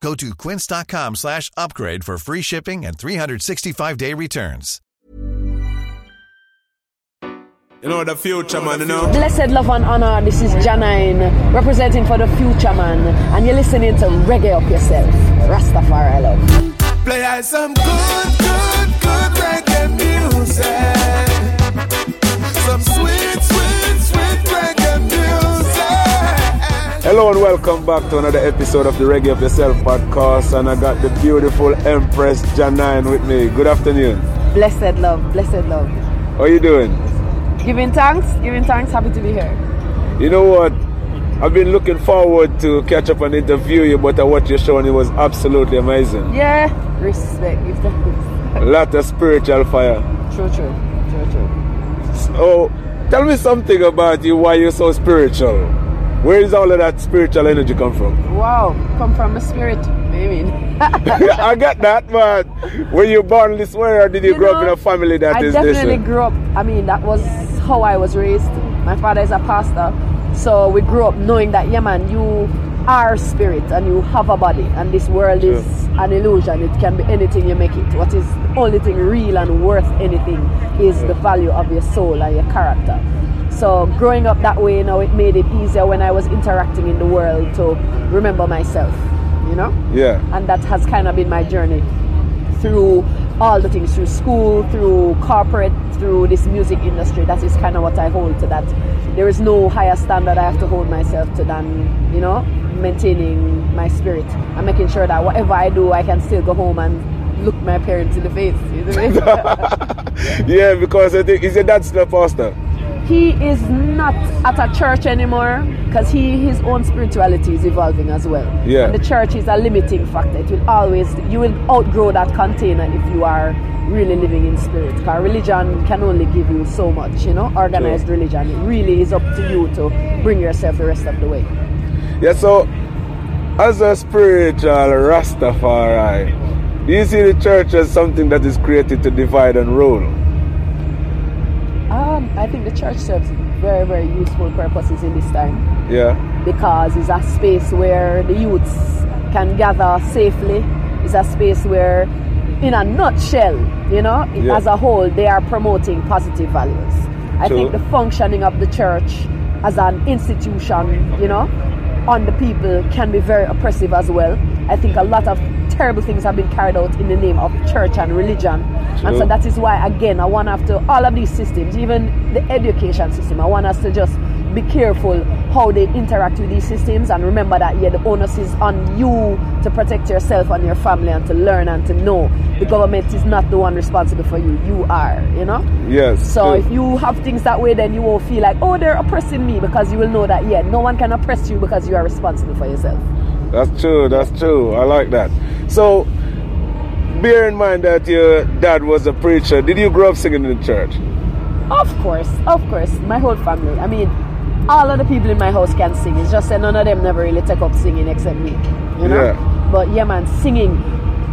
Go to quince.com slash upgrade for free shipping and 365-day returns. You know the future man, you know? Blessed love and honor, this is Jah9 representing for the future man, and you're listening to Reggae Up Yourself. Rastafari love. Play us some good, good, good reggae music. Hello and welcome back to another episode of the Reggae of Yourself podcast. And I got the beautiful Empress Jah9 with me. Good afternoon. Blessed love, blessed love. How are you doing? Giving thanks, giving thanks, happy to be here. You know what? I've been looking forward to catch up and interview you, but what you're showing it was absolutely amazing. Yeah, respect, give thanks. A lot of spiritual fire. True, true, true, true. So, tell me something about you, why you're so spiritual. Where is all of that spiritual energy come from? Wow, come from a spirit, I mean. I get that, but were you born this way or did you, You grow up in a family that I is this definitely grew up. I mean, that was how I was raised. My father is a pastor, so we grew up knowing that yeah, man, you are spirit and you have a body, and this world is an illusion. It can be anything you make it. What is the only thing real and worth anything is the value of your soul and your character. So growing up that way, you know, it made it easier when I was interacting in the world to remember myself. You know Yeah. and that has kind of been my journey through all the things through school through corporate through this music industry that is kind of what i hold to that there is no higher standard i have to hold myself to than you know maintaining my spirit and making sure that whatever i do i can still go home and look my parents in the face you know what I mean? Yeah, because I think, is your dad still a pastor? He is not at a church anymore because he his own spirituality is evolving as well. Yeah. And the church is a limiting factor. It will always you will outgrow that container if you are really living in spirit. Because religion can only give you so much, you know, organized Sure. religion. It really is up to you to bring yourself the rest of the way. Yeah, so as a spiritual Rastafari, do you see the church as something that is created to divide and rule? Um, I think the church serves very, very useful purposes in this time. Yeah, because it's a space where the youths can gather safely. It's a space where, in a nutshell, you know, Yeah. as a whole, they are promoting positive values. I True. think the functioning of the church as an institution, you know, on the people can be very oppressive as well. I think a lot of terrible things have been carried out in the name of church and religion. And so that is why, again, I want us to, all of these systems, even the education system, I want us to just be careful how they interact with these systems and remember that, yeah, the onus is on you to protect yourself and your family and to learn and to know the government is not the one responsible for you. You are, you know? yes. So true. if you have things that way, then you won't feel like, oh, they're oppressing me because you will know that, yeah, no one can oppress you because you are responsible for yourself. That's true, that's true. I like that. So, bear in mind that your dad was a preacher. Did you grow up singing in the church? Of course, of course, my whole family. I mean, all of the people in my house can sing. It's just that none of them never really take up singing except me. You know? Yeah. But yeah, man, singing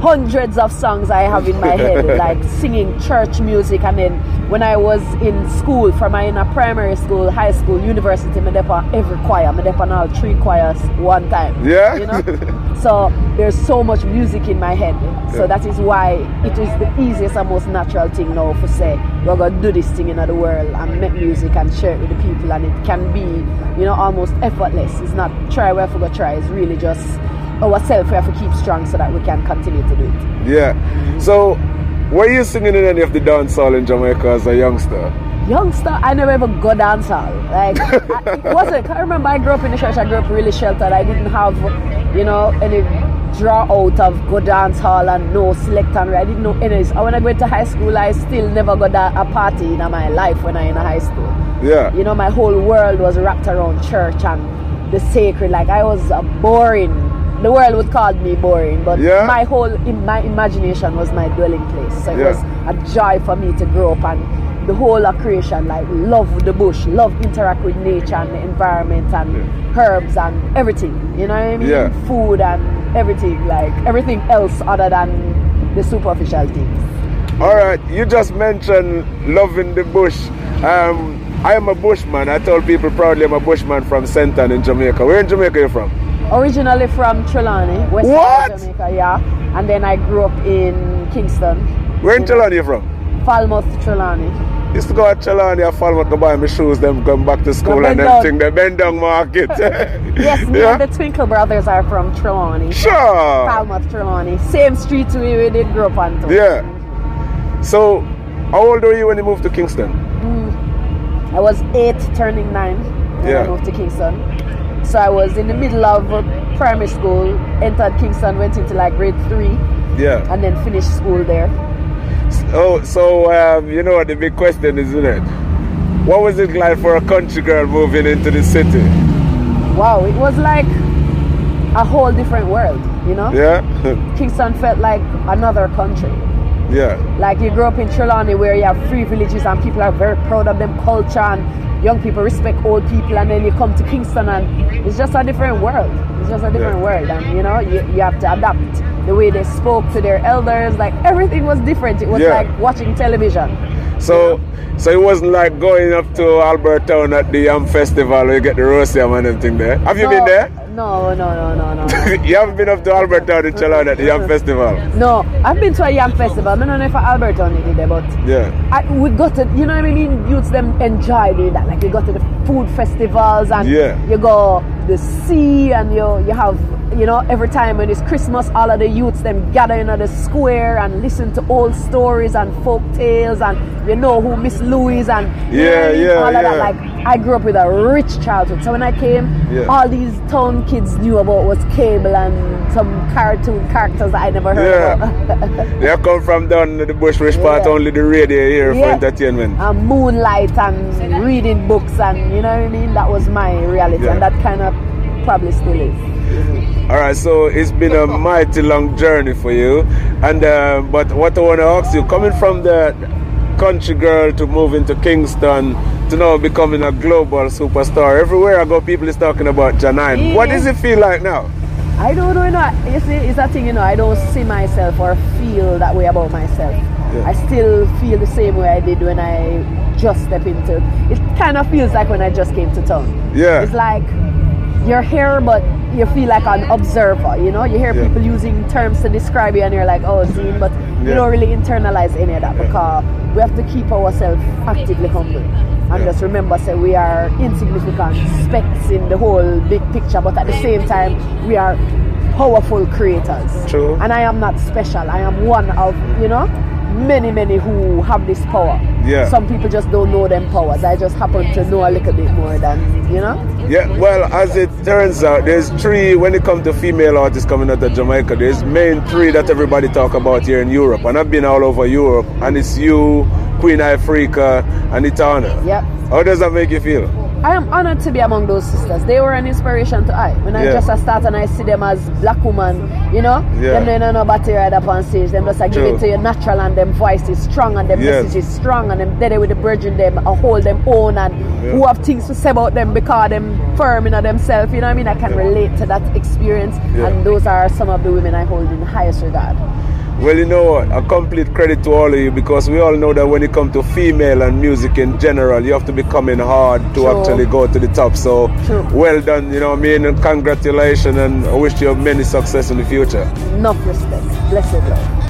hundreds of songs I have in my head, like singing church music. And then when I was in school, from my in a primary school, high school, university, me dep on every choir. I dep on all three choirs one time. Yeah? You know? so there's so much music in my head. So Yeah. that is why it is the easiest and most natural thing now for say we're gonna do this thing in the world and make music and share it with the people and it can be, you know, almost effortless. It's not try we where we try, it's really just ourselves we have to keep strong so that we can continue to do it. Yeah. So, Were you singing in any of the dance hall in Jamaica as a youngster? youngster, I never ever go dance hall. Like, I, it wasn't. I remember I grew up in the church. I grew up really sheltered. I didn't have, you know, any draw out of go dance hall and no select and I didn't know any. So when I went to high school, I still never got a, a party in my life when I in high school. Yeah. You know, my whole world was wrapped around church and the sacred. Like I was a boring. The world would call me boring, but Yeah. my whole in my imagination was my dwelling place. So it Yeah. was a joy for me to grow up and the whole of creation, like love the bush, love interact with nature and the environment and herbs and everything. You know what I mean? Yeah. Food and everything, like everything else other than the superficial things. All right, you just mentioned loving the bush. Um, I am a bushman. I told people proudly I'm a bushman from Senton in Jamaica. Where in Jamaica are you from? Originally from Trelawny, West What? Jamaica, yeah. And then I grew up in Kingston, Where in Trelawny you from? Falmouth, Trelawny. Used to go at Trelawny and Falmouth to buy my shoes, them come back to school and bend them thing, the bend down market. Yes, me yeah? and the Twinkle brothers are from Trelawny. Sure. Falmouth, Trelawny. Same street we, we did grow up on. too. Yeah. So, how old were you when you moved to Kingston? Mm. I was eight, turning nine when Yeah. I moved to Kingston. So I was in the middle of primary school, entered Kingston, went into like grade three, Yeah. and then finished school there. Oh, so um, you know what the big question is, isn't it? What was it like for a country girl moving into the city? Wow, it was like a whole different world, you know? Yeah, Kingston felt like another country. Yeah, Like you grew up in Trelawny where you have free villages and people are very proud of them culture and young people respect old people and then you come to Kingston and it's just a different world. It's just a different Yeah. world and you know, you, you have to adapt the way they spoke to their elders. Like everything was different. It was Yeah. like watching television. So, so it wasn't like going up to Albertown at the Yam Festival where you get the roast yam and everything there. Have you been there? No, no, no, no, no. you haven't been up to Albertown in Chalon at the Yam Festival. No, I've been to a young festival. I don't know if Alberton did it, but Yeah, I, we got to, you know what I mean? Youths them enjoy doing that. Like you go to the food festivals and Yeah. you go the sea and you you have you know every time when it's Christmas, all of the youths them gather in the square and listen to old stories and folk tales and you know who Miss Louise and you know Yeah, mean? yeah, all of that. yeah. Like I grew up with a rich childhood, so when I came, Yeah. all these town kids knew about was cable and some cartoon characters that I never heard Yeah. about. they come from down the bushwick part, Yeah. only the radio here for entertainment. and moonlight and reading books and you know what I mean. That was my reality, Yeah. and that kind of probably still is. All right, so it's been a mighty long journey for you, and uh, but what I want to ask you, coming from the country girl to move into Kingston to now becoming a global superstar, everywhere I go, people is talking about Jah9. What does it feel like now? I don't know, you know. You see, it's a thing, you know. I don't see myself or feel that way about myself. Yeah. I still feel the same way I did when I just stepped into. It kind of feels like when I just came to town. Yeah. It's like you're here, but you feel like an observer. You know, you hear Yeah. people using terms to describe you, and you're like, "Oh, Zine," but you don't really internalize any of that because we have to keep ourselves actively humble and Yeah. just remember, say we are insignificant specks in the whole big picture, but at the same time, we are powerful creators. True. And I am not special. I am one of you know many, many who have this power. Yeah. Some people just don't know them powers. I just happen to know a little bit more than you know. Yeah, well, as it turns out, there's three when it comes to female artists coming out of Jamaica. There's main three that everybody talk about here in Europe, and I've been all over Europe, and it's you, Queen Ifrica, and Etana. Yep. How does that make you feel? I am honored to be among those sisters. They were an inspiration to I. When I Yeah. just a start and I see them as black woman, you know, Yeah. them they don't know about to ride up on stage. Them just like give it to you natural and them voice is strong and them Yes. message is strong and them there with the virgin them uh, hold them own and Yeah. who have things to say about them because them firm in themselves. You know what I mean? I can relate to that experience and those are some of the women I hold in highest regard. Well, you know what? A complete credit to all of you because we all know that when it comes to female and music in general, you have to be coming hard to True. actually go to the top. So, True. well done, you know what I mean? And congratulations, and I wish you many success in the future. Enough respect. Blessed love.